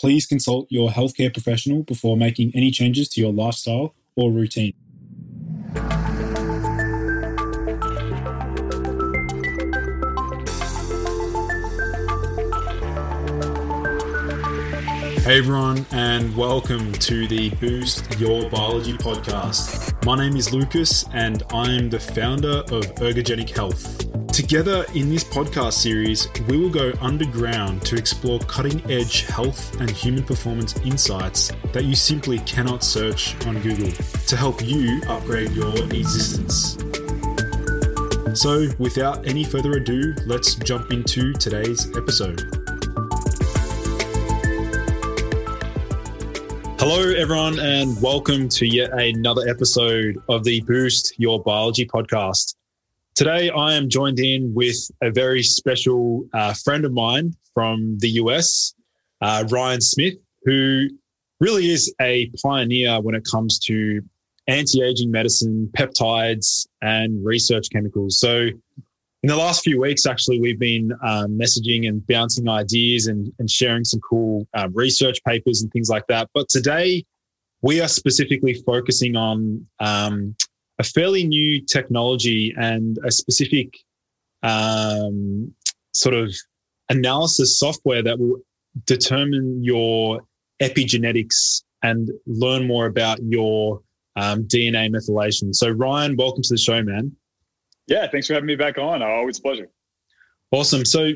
Please consult your healthcare professional before making any changes to your lifestyle or routine. Hey everyone, and welcome to the Boost Your Biology podcast. My name is Lucas, and I'm the founder of Ergogenic Health. Together in this podcast series, we will go underground to explore cutting edge health and human performance insights that you simply cannot search on Google to help you upgrade your existence. So, without any further ado, let's jump into today's episode. Hello, everyone, and welcome to yet another episode of the Boost Your Biology podcast. Today, I am joined in with a very special uh, friend of mine from the US, uh, Ryan Smith, who really is a pioneer when it comes to anti aging medicine, peptides, and research chemicals. So, in the last few weeks, actually, we've been um, messaging and bouncing ideas and, and sharing some cool uh, research papers and things like that. But today, we are specifically focusing on um, a fairly new technology and a specific um, sort of analysis software that will determine your epigenetics and learn more about your um, DNA methylation. So, Ryan, welcome to the show, man. Yeah, thanks for having me back on. Always a pleasure. Awesome. So,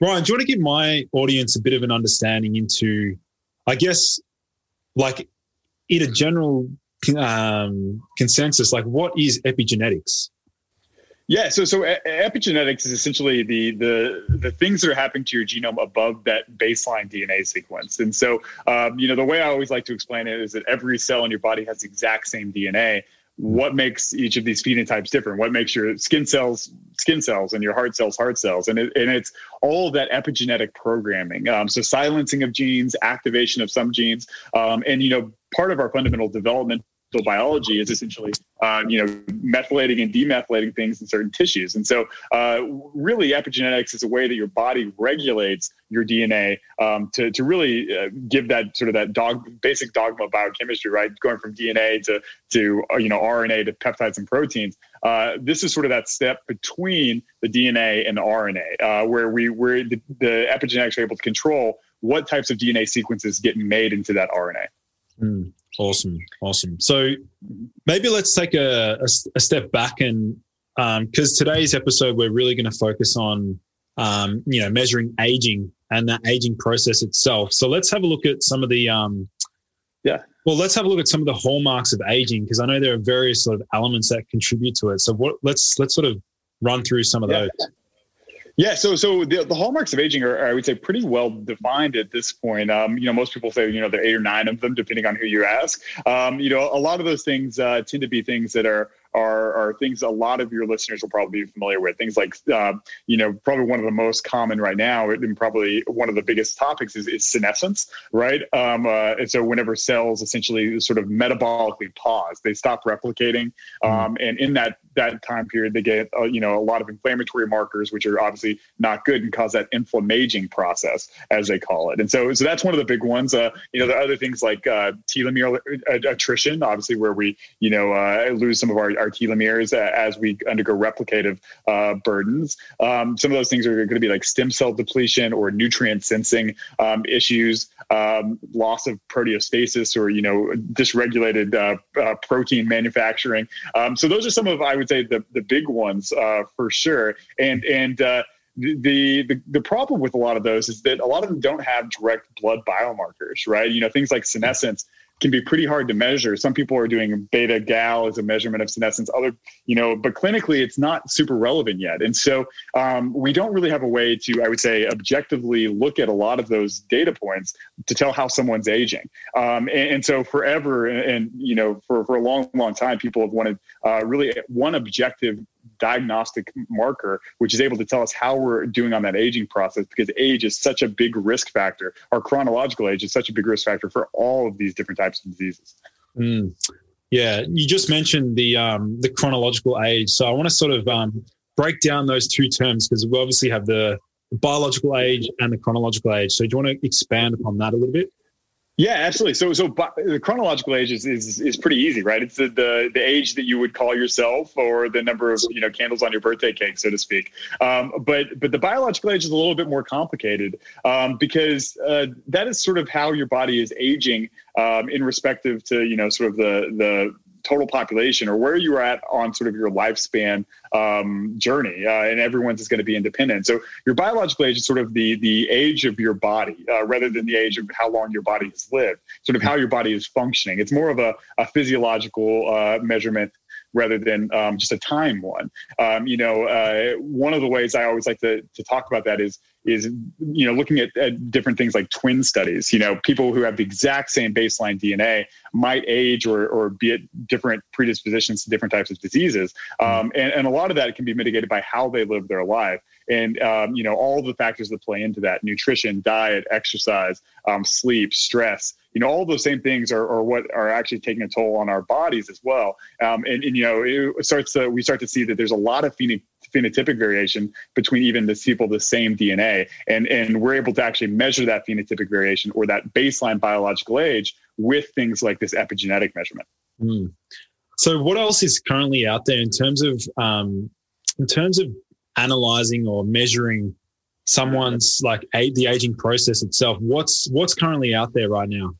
Ryan, do you want to give my audience a bit of an understanding into, I guess, like in a general um, consensus, like what is epigenetics? Yeah, so so epigenetics is essentially the the the things that are happening to your genome above that baseline DNA sequence. And so, um, you know, the way I always like to explain it is that every cell in your body has the exact same DNA, what makes each of these phenotypes different what makes your skin cells skin cells and your heart cells heart cells and, it, and it's all that epigenetic programming um, so silencing of genes activation of some genes um, and you know part of our fundamental development biology is essentially, uh, you know, methylating and demethylating things in certain tissues. And so, uh, really, epigenetics is a way that your body regulates your DNA um, to, to really uh, give that sort of that dog basic dogma of biochemistry, right? Going from DNA to to uh, you know RNA to peptides and proteins. Uh, this is sort of that step between the DNA and the RNA, uh, where we where the, the epigenetics are able to control what types of DNA sequences get made into that RNA. Mm. Awesome, awesome. So maybe let's take a, a, a step back and because um, today's episode we're really going to focus on um, you know measuring aging and that aging process itself. So let's have a look at some of the um, yeah. Well, let's have a look at some of the hallmarks of aging because I know there are various sort of elements that contribute to it. So what let's let's sort of run through some of yeah. those. Yeah, so so the, the hallmarks of aging are, I would say, pretty well defined at this point. Um, you know, most people say you know there are eight or nine of them, depending on who you ask. Um, you know, a lot of those things uh, tend to be things that are are, are things a lot of your listeners will probably be familiar with. Things like, uh, you know, probably one of the most common right now, and probably one of the biggest topics is, is senescence, right? Um, uh, and so whenever cells essentially sort of metabolically pause, they stop replicating, mm-hmm. um, and in that that time period, they get uh, you know a lot of inflammatory markers, which are obviously not good and cause that inflammaging process, as they call it. And so, so that's one of the big ones. Uh, you know, are other things like uh, telomere attrition, obviously, where we you know uh, lose some of our, our telomeres as we undergo replicative uh, burdens. Um, some of those things are going to be like stem cell depletion or nutrient sensing um, issues, um, loss of proteostasis or you know dysregulated uh, protein manufacturing. Um, so those are some of I would say the the big ones uh, for sure. And and uh, the, the the problem with a lot of those is that a lot of them don't have direct blood biomarkers, right? You know, things like senescence can be pretty hard to measure. Some people are doing beta gal as a measurement of senescence. Other, you know, but clinically it's not super relevant yet. And so um, we don't really have a way to, I would say, objectively look at a lot of those data points to tell how someone's aging. Um, and, and, so forever, and, and, you know, for for a long, long time, people have wanted uh, really one objective diagnostic marker, which is able to tell us how we're doing on that aging process because age is such a big risk factor. Our chronological age is such a big risk factor for all of these different types of diseases. Mm. Yeah, you just mentioned the um, the chronological age, so I want to sort of um, break down those two terms because we obviously have the biological age and the chronological age. So do you want to expand upon that a little bit? Yeah, absolutely. So, so the chronological age is, is, is pretty easy, right? It's the, the, the age that you would call yourself, or the number of you know candles on your birthday cake, so to speak. Um, but but the biological age is a little bit more complicated um, because uh, that is sort of how your body is aging um, in respective to you know sort of the the total population or where you're at on sort of your lifespan um, journey, uh, and everyone's is going to be independent. So your biological age is sort of the the age of your body, uh, rather than the age of how long your body has lived, sort of how your body is functioning. It's more of a, a physiological uh, measurement rather than um, just a time one. Um, you know, uh, one of the ways I always like to, to talk about that is is you know looking at, at, different things like twin studies. You know, people who have the exact same baseline DNA might age or or be at different predispositions to different types of diseases, um, and and a lot of that can be mitigated by how they live their life and um, you know all the factors that play into that nutrition diet exercise um, sleep stress you know all those same things are, are, what are actually taking a toll on our bodies as well. Um, and, and, you know it starts to we start to see that there's a lot of pheno- phenotypic variation between even the people the same dna and and we're able to actually measure that phenotypic variation or that baseline biological age with things like this epigenetic measurement. Mm. so what else is currently out there in terms of um, in terms of analyzing or measuring someone's like a, the aging process itself? What's what's currently out there right now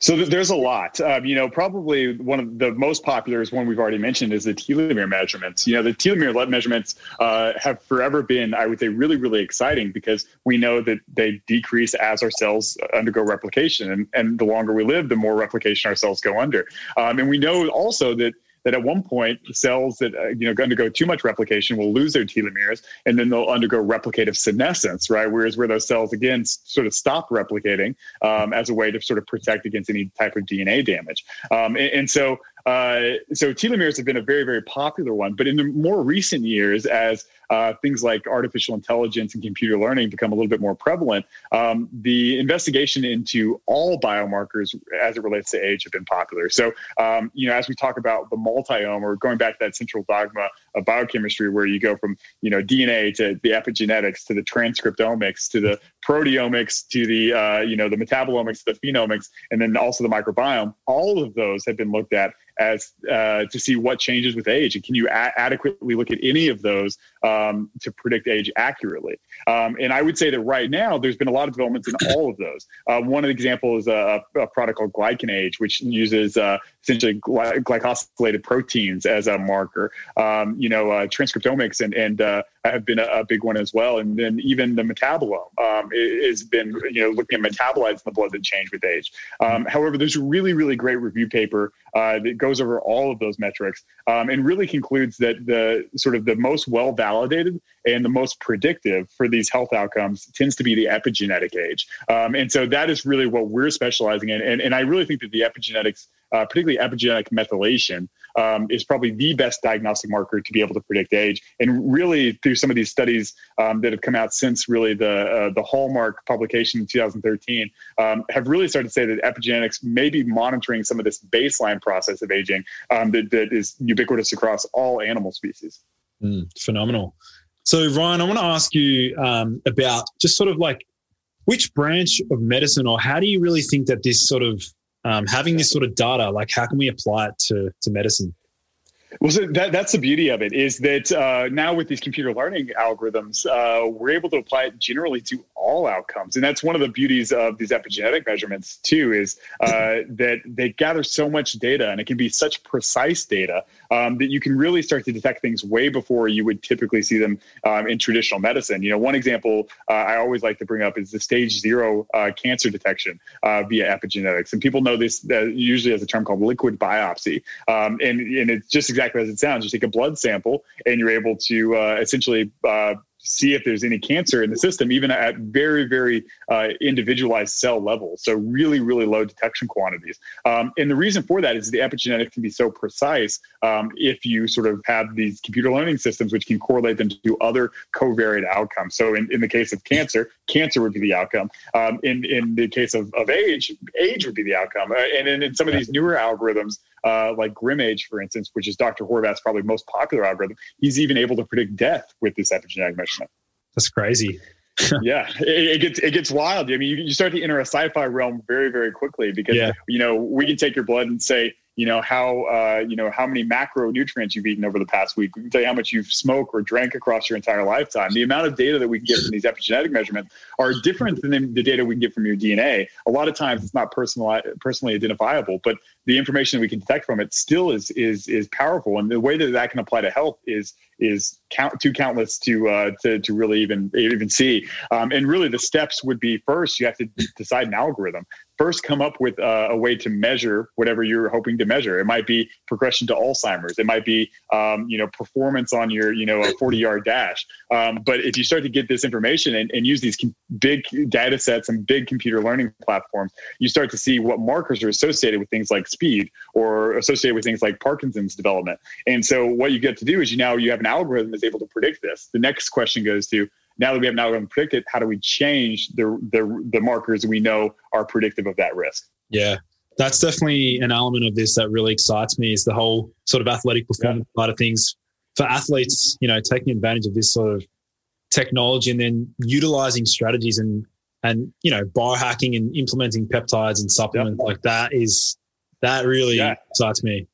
so there's a lot. Um, you know, probably one of the most popular is one we've already mentioned is the telomere measurements. You know, the telomere measurements uh, have forever been, I would say, really, really exciting because we know that they decrease as our cells undergo replication, and, and the longer we live, the more replication our cells go under. Um, and we know also that that at one point cells that uh, you know undergo too much replication will lose their telomeres and then they'll undergo replicative senescence right? Whereas where those cells again sort of stop replicating um, as a way to sort of protect against any type of dna damage. Um, and, and, so uh, so telomeres have been a very very popular one but in the more recent years as uh, things like artificial intelligence and computer learning become a little bit more prevalent, um, the investigation into all biomarkers as it relates to age have been popular. So, um, you know, as we talk about the multiome or going back to that central dogma of biochemistry, where you go from, you know, DNA to the epigenetics to the transcriptomics to the proteomics to the, uh, you know, the metabolomics, the phenomics, and then also the microbiome, all of those have been looked at as uh, to see what changes with age and can you a- adequately look at any of those um, to predict age accurately? Um, and i would say that right now there's been a lot of developments in all of those. Uh, one examples is a, a product called Glycan Age, which uses uh, essentially gly- glycosylated proteins as a marker um, you know uh, transcriptomics and, and uh, have been a, a, big one as well and then even the metabolome um, has been you know looking at metabolites in the blood that change with age um, however there's a really really great review paper uh, that goes over all of those metrics um, and really concludes that the sort of the most well validated and the most predictive for these health outcomes tends to be the epigenetic age. Um, and so that is really what we're specializing in. And, and I really think that the epigenetics uh, particularly epigenetic methylation, um, is probably the best diagnostic marker to be able to predict age. And really, through some of these studies um, that have come out since really the uh, the hallmark publication in 2013, um, have really started to say that epigenetics may be monitoring some of this baseline process of aging um, that, that is ubiquitous across all animal species. Mm, phenomenal. So, Ryan, I want to ask you um, about just sort of like which branch of medicine, or how do you really think that this sort of um, having this sort of data, like how can we apply it to to medicine? Well, so that, that's the beauty of it is that uh, now with these computer learning algorithms, uh, we're able to apply it generally to all outcomes, and that's one of the beauties of these epigenetic measurements too. Is uh, that they gather so much data, and it can be such precise data um, that you can really start to detect things way before you would typically see them um, in traditional medicine. You know, one example uh, I always like to bring up is the stage zero uh, cancer detection uh, via epigenetics, and people know this usually as a term called liquid biopsy, um, and and it's just exactly as it sounds. You take a blood sample and you're able to uh, essentially uh, see if there's any cancer in the system, even at very, very uh, individualized cell levels. So really, really low detection quantities. Um, and the reason for that is the epigenetics can be so precise um, if you sort of have these computer learning systems, which can correlate them to other covariate outcomes. So in, in the case of cancer, cancer would be the outcome. Um, in, in the case of, of age, age would be the outcome. Uh, and in, in some of these newer algorithms, uh, like GrimAge, for instance, which is Dr. Horvath's probably most popular algorithm, he's even able to predict death with this epigenetic measurement. That's crazy. yeah, it, it, gets it gets wild. I mean, you, you start to enter a sci-fi realm very very quickly because yeah. you know we can take your blood and say you know how uh, you know how many macronutrients you've eaten over the past week. We can tell you how much you've smoked or drank across your entire lifetime. The amount of data that we can get from these epigenetic measurements are different than the data we can get from your DNA. A lot of times it's not personal, personally identifiable, but the information that we can detect from it still is is is powerful. And the way that that can apply to health is is count too countless to uh, to to really even even see. Um, and really, the steps would be first you have to decide an algorithm first come up with uh, a way to measure whatever you're hoping to measure. It might be progression to Alzheimer's. It might be, um, you know, performance on your, you know, a 40 yard dash. Um, but if you start to get this information and, and use these com- big data sets and big computer learning platforms, you start to see what markers are associated with things like speed or associated with things like Parkinson's development. And so what you get to do is you now you have an algorithm that's able to predict this. The next question goes to now that we have now algorithm predicted, how do we change the, the the markers we know are predictive of that risk? Yeah, that's definitely an element of this that really excites me is the whole sort of athletic performance yeah. side of things for athletes. You know, taking advantage of this sort of technology and then utilizing strategies and and you know biohacking and implementing peptides and supplements yep. like that is that really yeah. excites me.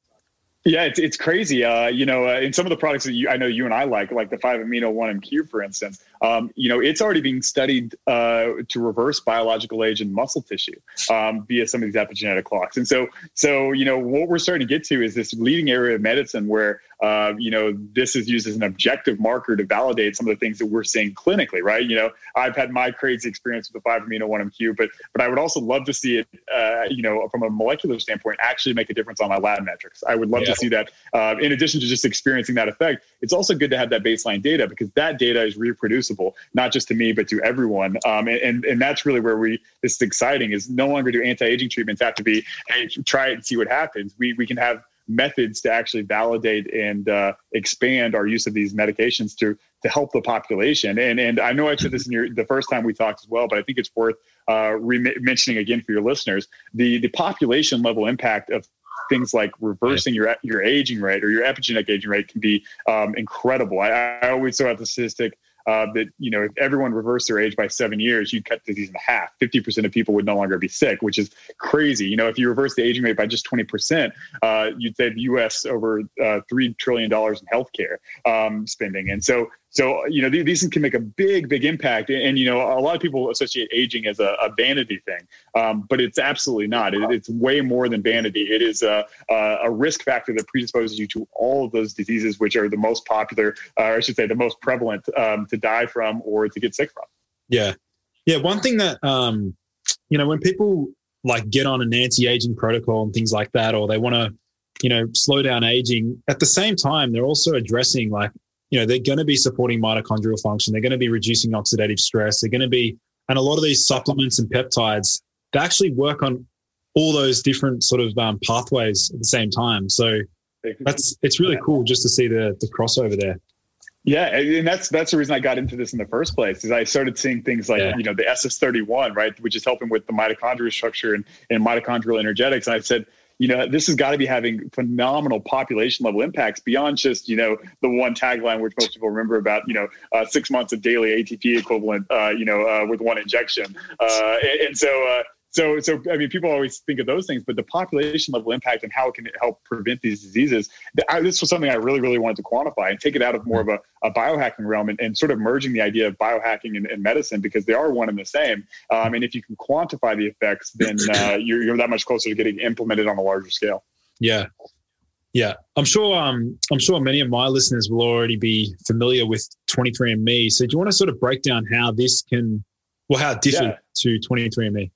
Yeah, it's, it's crazy. Uh, you know, uh, in some of the products that you, I know you and I like, like the 5 amino 1MQ, for instance, um, you know, it's already being studied uh, to reverse biological age in muscle tissue um, via some of these epigenetic clocks. And so, so, you know, what we're starting to get to is this leading area of medicine where uh, you know, this is used as an objective marker to validate some of the things that we're seeing clinically, right? You know, I've had my crazy experience with the 5 amino 1MQ, but but I would also love to see it, uh, you know, from a molecular standpoint, actually make a difference on my lab metrics. I would love yeah. to see that. Uh, in addition to just experiencing that effect, it's also good to have that baseline data because that data is reproducible, not just to me but to everyone. Um, and, and and that's really where we this is exciting is no longer do anti-aging treatments have to be hey try it and see what happens. We we can have methods to actually validate and uh, expand our use of these medications to to help the population. And and I know I said this in your the first time we talked as well, but I think it's worth uh, re- mentioning again for your listeners the the population level impact of things like reversing your your aging rate or your epigenetic aging rate can be um, incredible. I, I always throw out the statistic uh, that you know if everyone reversed their age by seven years, you'd cut disease in half. Fifty percent of people would no longer be sick, which is crazy. You know, if you reverse the aging rate by just twenty percent, uh, you'd save the U.S. over uh, three trillion dollars in healthcare um, spending. And so so, you know, these can make a big, big impact. And, you know, a lot of people associate aging as a, a vanity thing, um, but it's absolutely not. It, it's way more than vanity. It is a, a, risk factor that predisposes you to all of those diseases, which are the most popular, uh, or I should say, the most prevalent um, to die from or to get sick from. Yeah. Yeah. One thing that, um, you know, when people like get on an anti aging protocol and things like that, or they want to, you know, slow down aging, at the same time, they're also addressing like you know, they're going to be supporting mitochondrial function. They're going to be reducing oxidative stress. They're going to be, and a lot of these supplements and peptides, they actually work on all those different sort of um, pathways at the same time. So that's it's really cool just to see the the crossover there. Yeah, and that's that's the reason I got into this in the first place. Is I started seeing things like yeah. you know the SS31, right, which is helping with the mitochondrial structure and, and mitochondrial energetics. And I said, you know, this has got to be having phenomenal population level impacts beyond just, you know, the one tagline which most people remember about, you know, uh, six months of daily ATP equivalent, uh, you know, uh, with one injection. Uh, and, and, so, uh, so, so I mean, people always think of those things, but the population level impact and how it can help prevent these diseases. I, this was something I really, really wanted to quantify and take it out of more of a, a biohacking realm and, and, sort of merging the idea of biohacking and, and, medicine because they are one and the same. Um, and if you can quantify the effects, then uh, you're, you're that much closer to getting implemented on a larger scale. Yeah. Yeah, I'm sure. Um, I'm sure many of my listeners will already be familiar with 23andMe. So, do you want to sort of break down how this can, well, how it differs yeah. to 23andMe?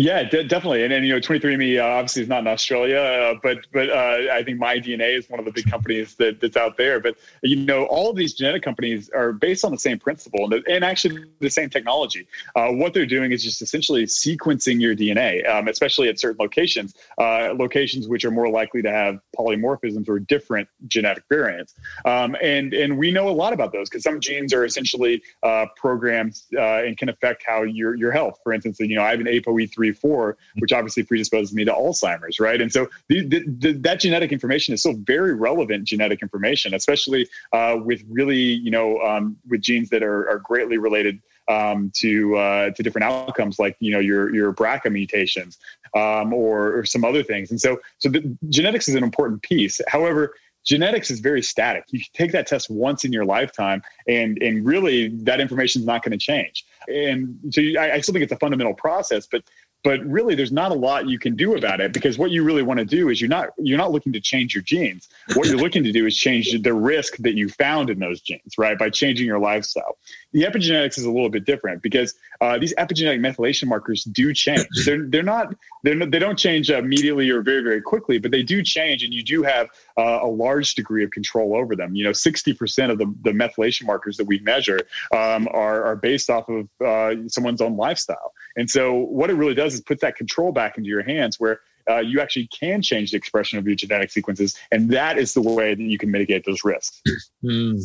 Yeah, de- definitely. And then, you know, 23andMe uh, obviously is not in Australia, uh, but but uh, I think MyDNA is one of the big companies that, that's out there. But, you know, all of these genetic companies are based on the same principle and, and actually the same technology. Uh, what they're doing is just essentially sequencing your DNA, um, especially at certain locations, uh, locations which are more likely to have polymorphisms or different genetic variants. Um, and, and we know a lot about those because some genes are essentially uh, programmed and can affect how your, your health. For instance, you know, I have an ApoE3 4 which obviously predisposes me to Alzheimer's, right? And so the, the, the, that genetic information is still very relevant genetic information, especially uh, with really, you know, um, with genes that are, are greatly related um, to uh, to different outcomes, like you know your your BRCA mutations um, or, or some other things. And so so the, genetics is an important piece. However, genetics is very static. You take that test once in your lifetime, and and really that information is not going to change. And so you, I, I, still think it's a fundamental process, but but really there's not a lot you can do about it because what you really want to do is you're not you're not looking to change your genes. What you're looking to do is change the risk that you found in those genes right by changing your lifestyle. The epigenetics is a little bit different because uh, these epigenetic methylation markers do change. They're, they're not they're not, they don't change immediately or very very quickly but they do change and you do have uh, a large degree of control over them. You know 60% of the, the methylation markers that we measure um, are, are based off of uh, someone's own lifestyle and so what it really does is put that control back into your hands where uh, you actually can change the expression of your genetic sequences. And that is the way that you can mitigate those risks. Mm,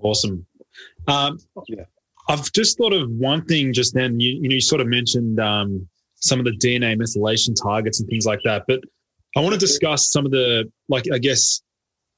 awesome. Um, yeah. I've just thought of one thing just then. You, you know, you sort of mentioned um, some of the DNA methylation targets and things like that. But I want to discuss some of the, like, I guess,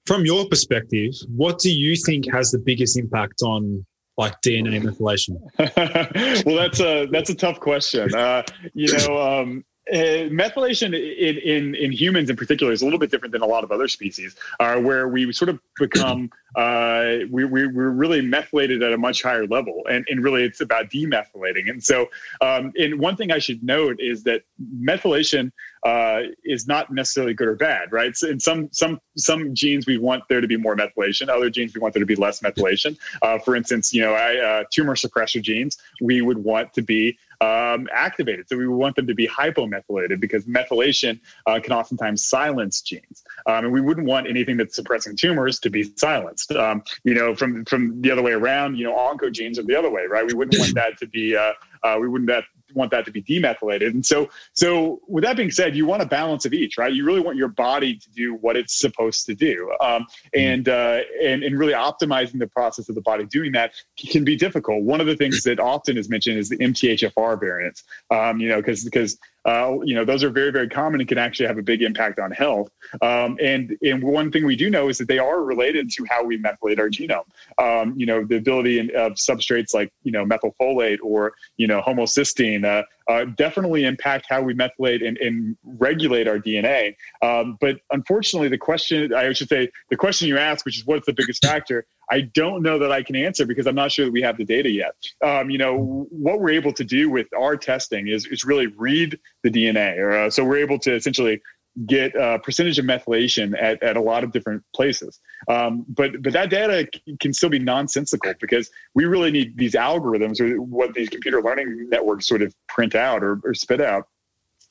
from your perspective, what do you think has the biggest impact on like DNA methylation? well, that's a that's a tough question. Uh, you know, um, uh, methylation in, in, in humans in particular is a little bit different than a lot of other species, uh, where we sort of become uh, we, we we're really methylated at a much higher level, and, and really it's about demethylating. And so, um, and one thing I should note is that methylation uh, is not necessarily good or bad, right? So in some some some genes we want there to be more methylation, other genes we want there to be less methylation. Uh, for instance, you know, I, uh, tumor suppressor genes we would want to be um, activated. So we want them to be hypomethylated because methylation uh, can oftentimes silence genes. Um, and we wouldn't want anything that's suppressing tumors to be silenced. Um, you know, from from the other way around, you know, oncogenes are the other way, right? We wouldn't want that to be uh, uh, we wouldn't that want that to be demethylated. And so, so with that being said, you want a balance of each, right? You really want your body to do what it's supposed to do, um, mm-hmm. and uh, and and really optimizing the process of the body doing that can be difficult. One of the things that often is mentioned is the MTHFR variants. Um, you know, because because uh, you know, those are very, very common and can actually have a big impact on health. Um, and and one thing we do know is that they are related to how we methylate our genome. Um, you know, the ability of substrates like you know methylfolate or you know homocysteine uh, uh, definitely impact how we methylate and, and regulate our DNA. Um, but unfortunately, the question I should say the question you ask, which is what's the biggest factor, I don't know that I can answer because I'm not sure that we have the data yet. Um, you know, what we're able to do with our testing is, is really read the DNA. Or, uh, so we're able to essentially get a percentage of methylation at, at a lot of different places. Um, but but that data can still be nonsensical because we really need these algorithms or what these computer learning networks sort of print out or, or spit out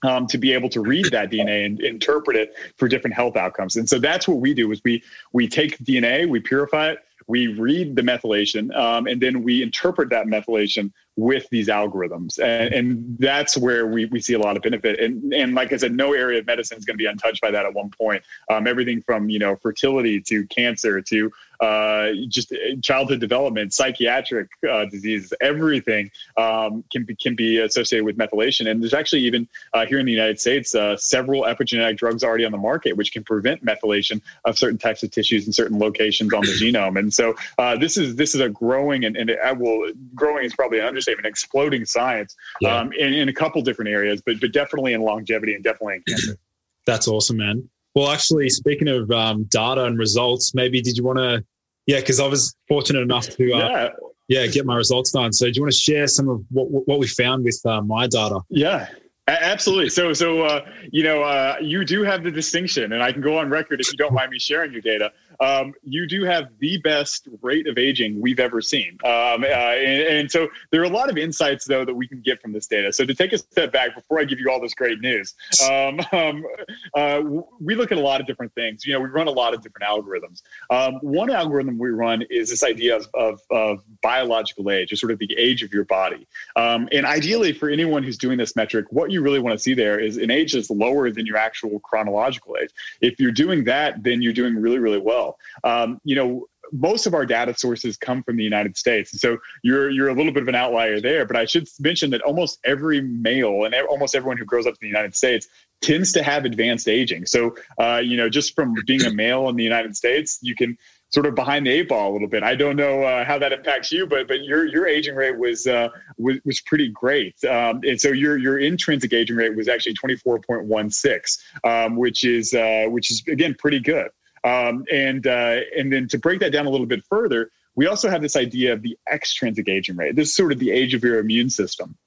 um, to be able to read that DNA and interpret it for different health outcomes. And so that's what we do is we we take DNA, we purify it, we read the methylation, um, and then we interpret that methylation with these algorithms. And, and that's where we, we see a lot of benefit. And, and like I said, no area of medicine is going to be untouched by that at one point. Um, everything from, you know, fertility to cancer to uh, just childhood development, psychiatric uh, diseases, everything um, can be can be associated with methylation. And there's actually even uh, here in the United States uh, several epigenetic drugs already on the market which can prevent methylation of certain types of tissues in certain locations on the genome. And so uh, this is this is a growing and, and it will growing is probably an understatement, exploding science yeah. um, in, in a couple different areas, but but definitely in longevity and definitely in cancer. That's awesome, man. Well, actually, speaking of um, data and results, maybe did you want to yeah, because I was fortunate enough to uh, yeah. yeah. get my results done. So do you want to share some of what what we found with uh, my data? Yeah. Absolutely. So, so uh, you know, uh, you do have the distinction, and I can go on record if you don't mind me sharing your data um, you do have the best rate of aging we've ever seen. Um, uh, and, and, so there are a lot of insights, though, that we can get from this data. So to take a step back before I give you all this great news, um, um uh, we look at a lot of different things. You know, we run a lot of different algorithms. Um, one algorithm we run is this idea of, of, of, biological age, or sort of the age of your body. Um, and ideally, for anyone who's doing this metric, what you really want to see there is an age that's lower than your actual chronological age. If you're doing that, then you're doing really, really well Um, you know, most of our data sources come from the United States. And so you're you're a little bit of an outlier there, but I should mention that almost every male and almost everyone who grows up in the United States tends to have advanced aging. So uh, you know, just from being a male in the United States, you can sort of behind the eight ball a little bit. I don't know uh, how that impacts you, but but your your aging rate was uh, was, was pretty great, um, and so your your intrinsic aging rate was actually twenty four point one six, um, which is uh, which is again pretty good. Um, and uh, and then to break that down a little bit further, we also have this idea of the extrinsic aging rate. This is sort of the age of your immune system.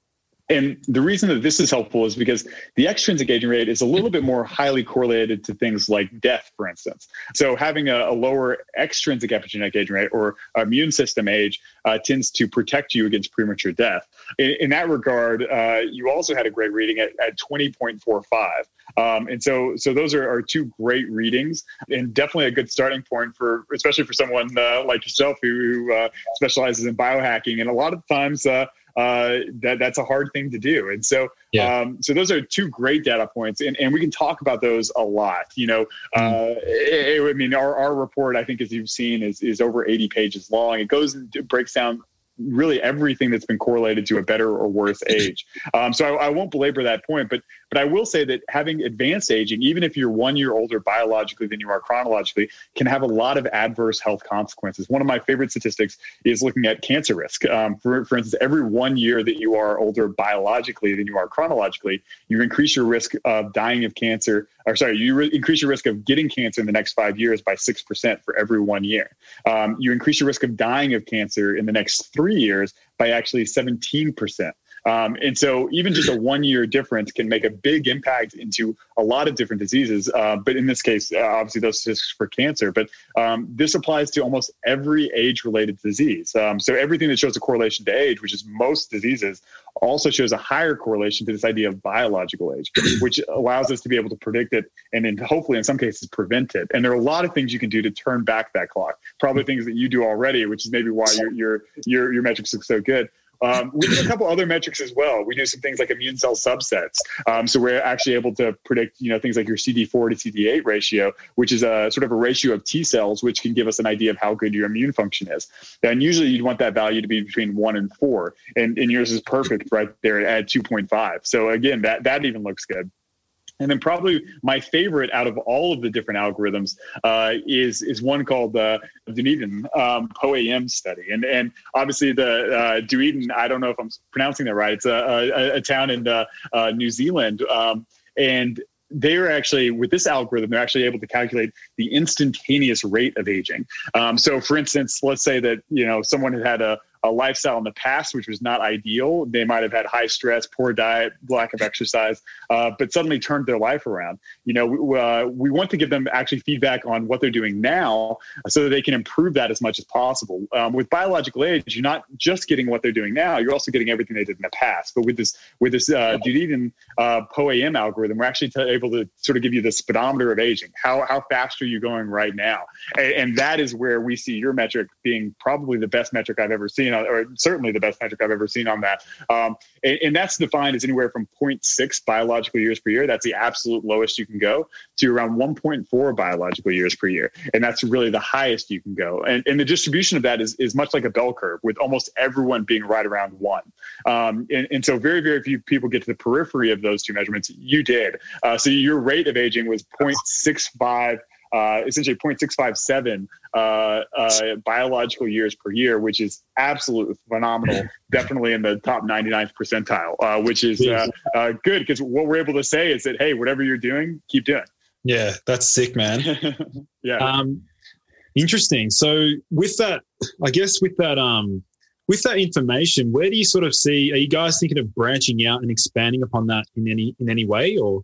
And the reason that this is helpful is because the extrinsic aging rate is a little bit more highly correlated to things like death, for instance. So having a, a lower extrinsic epigenetic aging rate or immune system age uh, tends to protect you against premature death. In, in that regard, uh, you also had a great reading at, at 20.45. Um, and so, so those are, are, two great readings, and definitely a good starting point for, especially for someone uh, like yourself who uh, specializes in biohacking. And a lot of times, uh, uh, that that's a hard thing to do. And so, yeah. um, so those are two great data points, and, and we can talk about those a lot. You know, mm. uh, it, I mean, our, our report, I think, as you've seen, is is over 80 pages long. It goes and breaks down really everything that's been correlated to a better or worse age. Um, so I, I, won't belabor that point, but but I will say that having advanced aging, even if you're one year older biologically than you are chronologically, can have a lot of adverse health consequences. One of my favorite statistics is looking at cancer risk. Um, for, for instance, every one year that you are older biologically than you are chronologically, you increase your risk of dying of cancer, or sorry, you re- increase your risk of getting cancer in the next five years by 6% for every one year. Um, you increase your risk of dying of cancer in the next three years by actually 17%. Um, and so, even just a one year difference can make a big impact into a lot of different diseases. Uh, but in this case, uh, obviously, those statistics for cancer. But um, this applies to almost every age related disease. Um, so, everything that shows a correlation to age, which is most diseases, also shows a higher correlation to this idea of biological age, which allows us to be able to predict it and then hopefully, in some cases, prevent it. And there are a lot of things you can do to turn back that clock. Probably things that you do already, which is maybe why your your your, your metrics look so good. Um, we do a couple other metrics as well. We do some things like immune cell subsets. Um, so we're actually able to predict, you know, things like your CD4 to CD8 ratio, which is a sort of a ratio of T cells, which can give us an idea of how good your immune function is. And usually you'd want that value to be between one and four, and, and yours is perfect right there at 2.5. So again, that that even looks good. And then probably my favorite out of all of the different algorithms uh, is is one called the Dunedin um, POAM study. And and obviously the uh, Dunedin, I don't know if I'm pronouncing that right. It's a, a, a town in uh, uh New Zealand. Um, and they're actually with this algorithm they're actually able to calculate the instantaneous rate of aging um, so for instance let's say that you know someone had had a, a lifestyle in the past, which was not ideal. They might have had high stress, poor diet, lack of exercise, uh, but suddenly turned their life around. You know, we, uh, we want to give them actually feedback on what they're doing now so that they can improve that as much as possible. Um, with biological age, you're not just getting what they're doing now, you're also getting everything they did in the past. But with this, with this uh, Dunedin uh, POAM algorithm, we're actually t- able to sort of give you the speedometer of aging. How, how fast are you going right now? And, and that is where we see your metric being probably the best metric I've ever seen or certainly the best metric I've ever seen on that. Um, and, and, that's defined as anywhere from 0.6 biological years per year. That's the absolute lowest you can go to around 1.4 biological years per year. And that's really the highest you can go. And, and the distribution of that is, is much like a bell curve with almost everyone being right around one. Um, and, and, so very, very few people get to the periphery of those two measurements. You did. Uh, so your rate of aging was 0.65 uh, essentially 0.657 uh, uh, biological years per year, which is absolutely phenomenal. Definitely in the top 99th percentile, uh, which is uh, uh, good because what we're able to say is that hey, whatever you're doing, keep doing. Yeah, that's sick, man. yeah. Um, interesting. So with that, I guess with that, um, with that information, where do you sort of see? Are you guys thinking of branching out and expanding upon that in any in any way, or?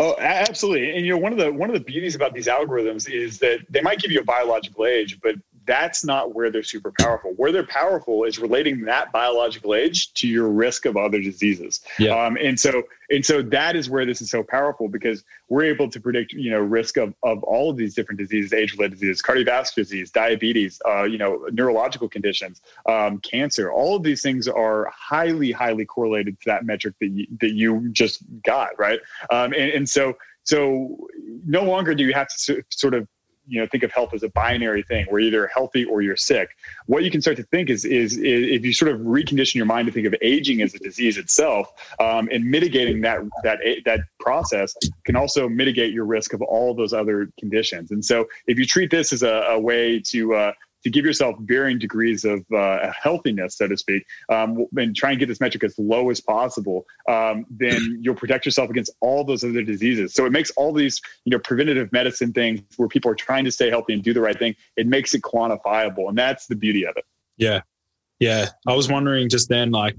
Oh, absolutely. And you know, one of the one of the beauties about these algorithms is that they might give you a biological age, but that's not where they're super powerful. Where they're powerful is relating that biological age to your risk of other diseases. Yeah. Um, and so and so that is where this is so powerful because we're able to predict, you know, risk of, of all of these different diseases, age-related diseases, cardiovascular disease, diabetes, uh, you know, neurological conditions, um, cancer. All of these things are highly, highly correlated to that metric that you, that you just got, right? Um, and, and so so no longer do you have to sort of you know think of health as a binary thing. Where you're either healthy or you're sick. What you can start to think is is, is if you sort of recondition your mind to think of aging as a disease itself um, and mitigating that that that process can also mitigate your risk of all those other conditions. And so if you treat this as a, a way to uh, to give yourself varying degrees of uh, healthiness, so to speak, um, and try and get this metric as low as possible, um, then you'll protect yourself against all those other diseases. So it makes all these, you know, preventative medicine things where people are trying to stay healthy and do the right thing. It makes it quantifiable, and that's the beauty of it. Yeah, yeah. I was wondering just then, like,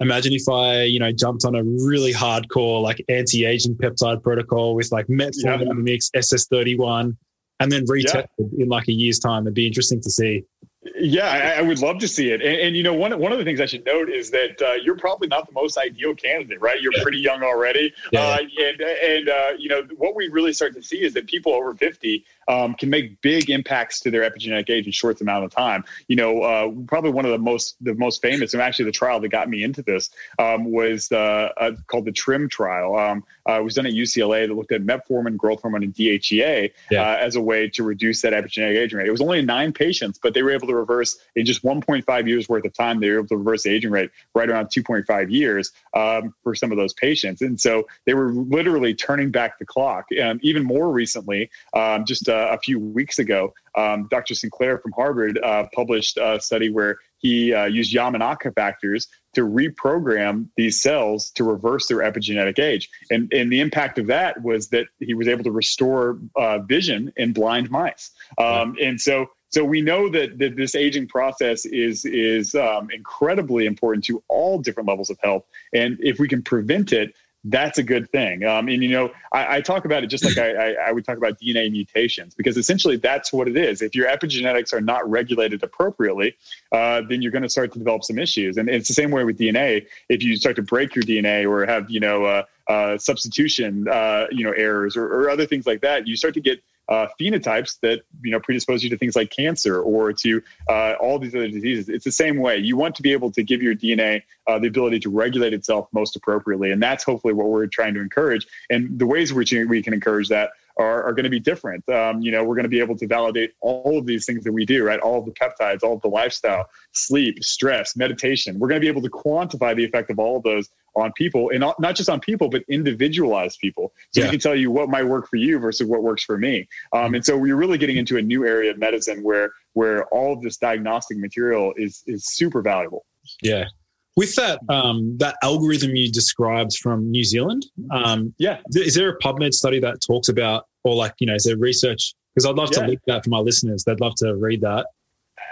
imagine if I, you know, jumped on a really hardcore like anti-aging peptide protocol with like metformin yeah. mix, SS31 and then retested yeah. in like a year's time. It'd be interesting to see. Yeah, I, I, would love to see it. And, and, you know, one one of the things I should note is that uh, you're probably not the most ideal candidate, right? You're pretty young already, yeah. uh, and and uh, you know what we really start to see is that people over 50 um, can make big impacts to their epigenetic age in short amount of time. You know, uh, probably one of the most the most famous, and actually the trial that got me into this um, was uh, uh, called the TRIIM trial. Um, uh, it was done at UCLA that looked at metformin, growth hormone, and DHEA yeah. Uh, as a way to reduce that epigenetic aging rate. It was only in nine patients, but they were able to reverse in just 1.5 years worth of time. They were able to reverse the aging rate right around 2.5 years um, for some of those patients, and so they were literally turning back the clock. And even more recently, um, just uh, a few weeks ago, um, Dr. Sinclair from Harvard uh, published a study where he uh, used Yamanaka factors to reprogram these cells to reverse their epigenetic age. And, and the impact of that was that he was able to restore uh, vision in blind mice. Um, and so so we know that, that this aging process is is um, incredibly important to all different levels of health, and if we can prevent it, that's a good thing. Um, and you know, I, I, talk about it just like I, I, would talk about DNA mutations because essentially that's what it is. If your epigenetics are not regulated appropriately, uh, then you're going to start to develop some issues. And it's the same way with DNA. If you start to break your DNA or have you know uh, uh, substitution uh, you know errors or, or other things like that, you start to get uh, phenotypes that you know predispose you to things like cancer or to uh, all these other diseases. It's the same way. You want to be able to give your DNA uh, the ability to regulate itself most appropriately, and that's hopefully what we're trying to encourage. And the ways which we can encourage that are, are going to be different. Um, you know, we're going to be able to validate all of these things that we do, right? All of the peptides, all of the lifestyle, sleep, stress, meditation. We're going to be able to quantify the effect of all of those on people and not just on people, but individualized people. So yeah. we can tell you what might work for you versus what works for me. Um, and so we're really getting into a new area of medicine where where all of this diagnostic material is is super valuable. Yeah. With that um, that algorithm you described from New Zealand, um, yeah, is there a PubMed study that talks about, or like you know, is there research? Because I'd love yeah. to link that for my listeners. They'd love to read that.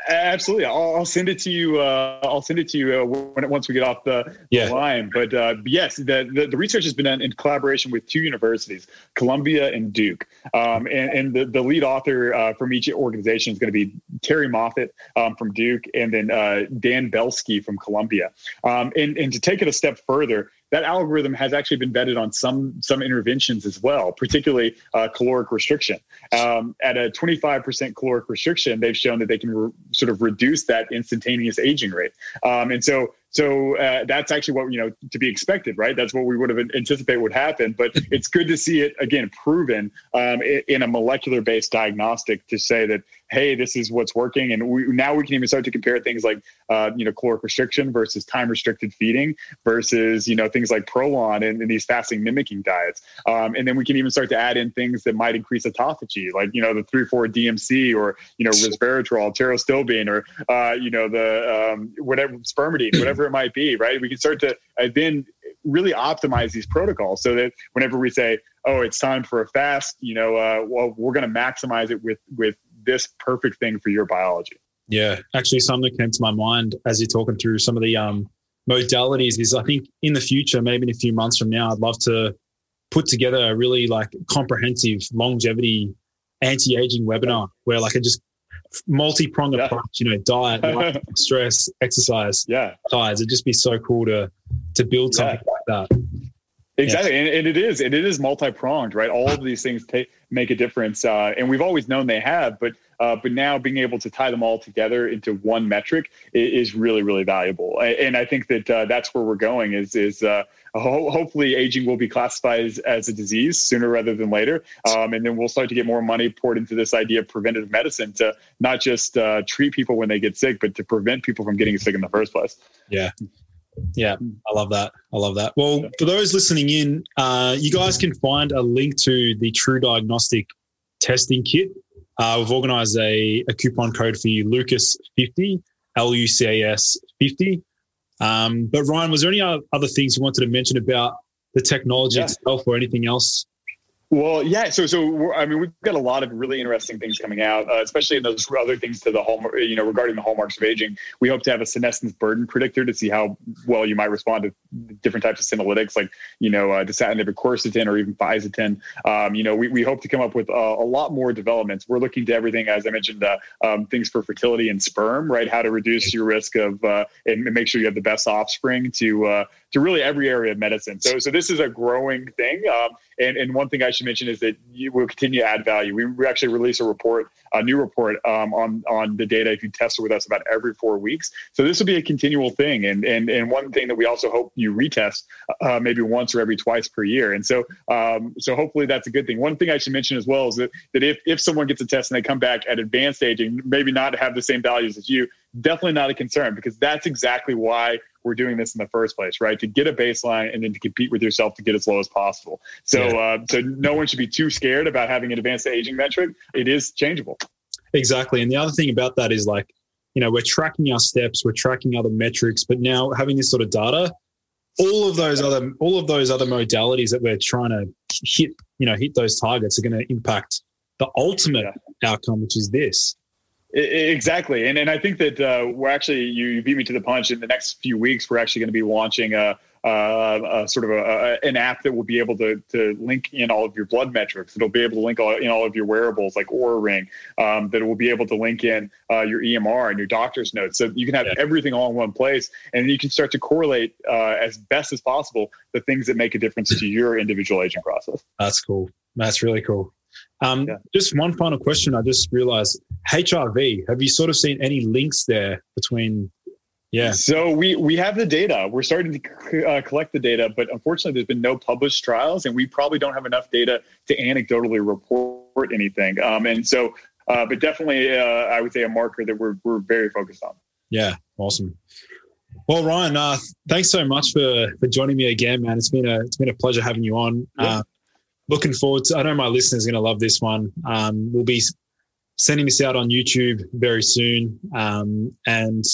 Absolutely, I'll, I'll, send it to you. Uh, I'll send it to you uh, when once we get off the, yeah. the line. But uh, yes, the, the, the research has been done in collaboration with two universities, Columbia and Duke. Um, and, and the, the lead author uh, from each organization is going to be Terrie Moffitt um, from Duke, and then uh, Dan Belsky from Columbia. Um, and and to take it a step further, that algorithm has actually been vetted on some some interventions as well, particularly uh, caloric restriction. Um, at a 25% caloric restriction, they've shown that they can re- sort of reduce that instantaneous aging rate. Um, and so so uh, that's actually what you know to be expected, right? That's what we would have anticipated would happen. But it's good to see it again proven um, in a molecular based diagnostic to say that hey, this is what's working, and we, now we can even start to compare things like uh, you know caloric restriction versus time restricted feeding versus you know things like Prolon and, and these fasting mimicking diets, um, and then we can even start to add in things that might increase autophagy, like you know the three four DMC or you know resveratrol, pterostilbene, or uh, you know the um, whatever spermidine, whatever whatever it might be, right? We can start to uh, then really optimize these protocols so that whenever we say, "Oh, it's time for a fast," you know, uh, well, we're going to maximize it with with this perfect thing for your biology. Yeah, actually, something that came to my mind as you're talking through some of the um, modalities is I think in the future, maybe in a few months from now, I'd love to put together a really like comprehensive longevity anti-aging webinar where like I just multi-pronged yeah. approach, you know, diet, life, stress, exercise, yeah, diets. It'd just be so cool to to build something yeah. like that. Exactly, and, and, it is, and it is multi-pronged, right? All of these things take, make a difference, uh, and we've always known they have, but uh, but now being able to tie them all together into one metric is, really, really valuable. And I think that uh, that's where we're going. Is is uh, ho- hopefully aging will be classified as, as, a disease sooner rather than later, um, and then we'll start to get more money poured into this idea of preventative medicine to not just uh, treat people when they get sick, but to prevent people from getting sick in the first place. Yeah. Yeah, I love that. I love that. Well, for those listening in, uh, you guys can find a link to the TruDiagnostic testing kit uh, we've organized a, a coupon code for you, Lucas50, L U C A S 50. Um, but Ryan, was there any other things you wanted to mention about the technology yeah. itself or anything else? Well, yeah. So, so I mean, we've got a lot of really interesting things coming out, uh, especially in those other things to the hallmark, you know, regarding the hallmarks of aging. We hope to have a senescence burden predictor to see how well you might respond to different types of senolytics, like you know, uh, dasatinib, quercetin, or even fisetin. Um, you know, we, we hope to come up with uh, a lot more developments. We're looking to everything, as I mentioned, uh, um, things for fertility and sperm, right? How to reduce your risk of uh, and make sure you have the best offspring to uh, to really every area of medicine. So, so this is a growing thing. Um, and, and one thing I should mention is that you will continue to add value. We, we actually release a report, a new report um, on on the data if you test it with us about every four weeks. So this will be a continual thing. And and and one thing that we also hope you retest uh, maybe once or every twice per year. And so um, so hopefully that's a good thing. One thing I should mention as well is that that if if someone gets a test and they come back at advanced aging, maybe not have the same values as you, definitely not a concern because that's exactly why we're doing this in the first place, right? To get a baseline and then to compete with yourself to get as low as possible. So, yeah. uh, so no one should be too scared about having an advanced aging metric. It is changeable. Exactly. And the other thing about that is like, you know, we're tracking our steps, we're tracking other metrics, but now having this sort of data, all of those other, all of those other modalities that we're trying to hit, you know, hit those targets are going to impact the ultimate outcome, which is this. Exactly, and and I think that uh, we're actually you beat me to the punch. In the next few weeks, we're actually going to be launching a, a, a sort of a, an app that will be able to to link in all of your blood metrics. It'll be able to link all, in all of your wearables like Oura Ring. Um, that will be able to link in uh, your EMR and your doctor's notes, so you can have yeah. everything all in one place, and you can start to correlate uh, as best as possible the things that make a difference to your individual aging process. That's cool. That's really cool. Um, yeah. Just one final question. I just realized HRV. Have you sort of seen any links there between? Yeah. So we we have the data. We're starting to uh, collect the data, but unfortunately, there's been no published trials, and we probably don't have enough data to anecdotally report anything. Um, and so, uh, but definitely, uh, I would say a marker that we're we're very focused on. Yeah. Awesome. Well, Ryan, uh, thanks so much for for joining me again, man. It's been a it's been a pleasure having you on. Yeah. Uh, looking forward to. I know my listeners are going to love this one. Um, we'll be sending this out on YouTube very soon. Um, and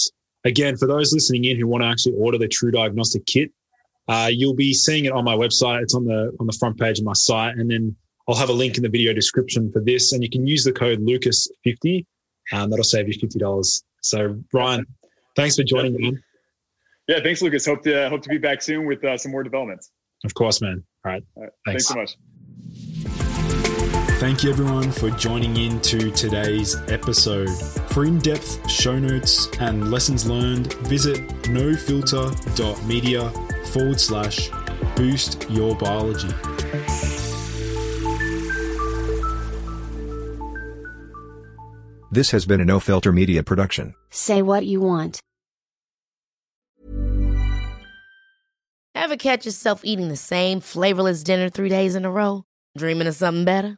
again, for those listening in who want to actually order the TruDiagnostic Kit, uh, you'll be seeing it on my website. It's on the on the front page of my site, and then I'll have a link in the video description for this, and you can use the code Lucas50. Um, that'll save you fifty dollars. So, Ryan, thanks for joining me. Yeah, thanks, Lucas. Hope to hope to be back soon with uh, some more developments. Of course, man. All right. All right. Thanks. thanks so much. Thank you everyone for joining in to today's episode. For in depth show notes and lessons learned, visit nofilter.media forward slash boost your biology. This has been a No Filter Media production. Say what you want. Ever catch yourself eating the same flavorless dinner three days in a row? Dreaming of something better?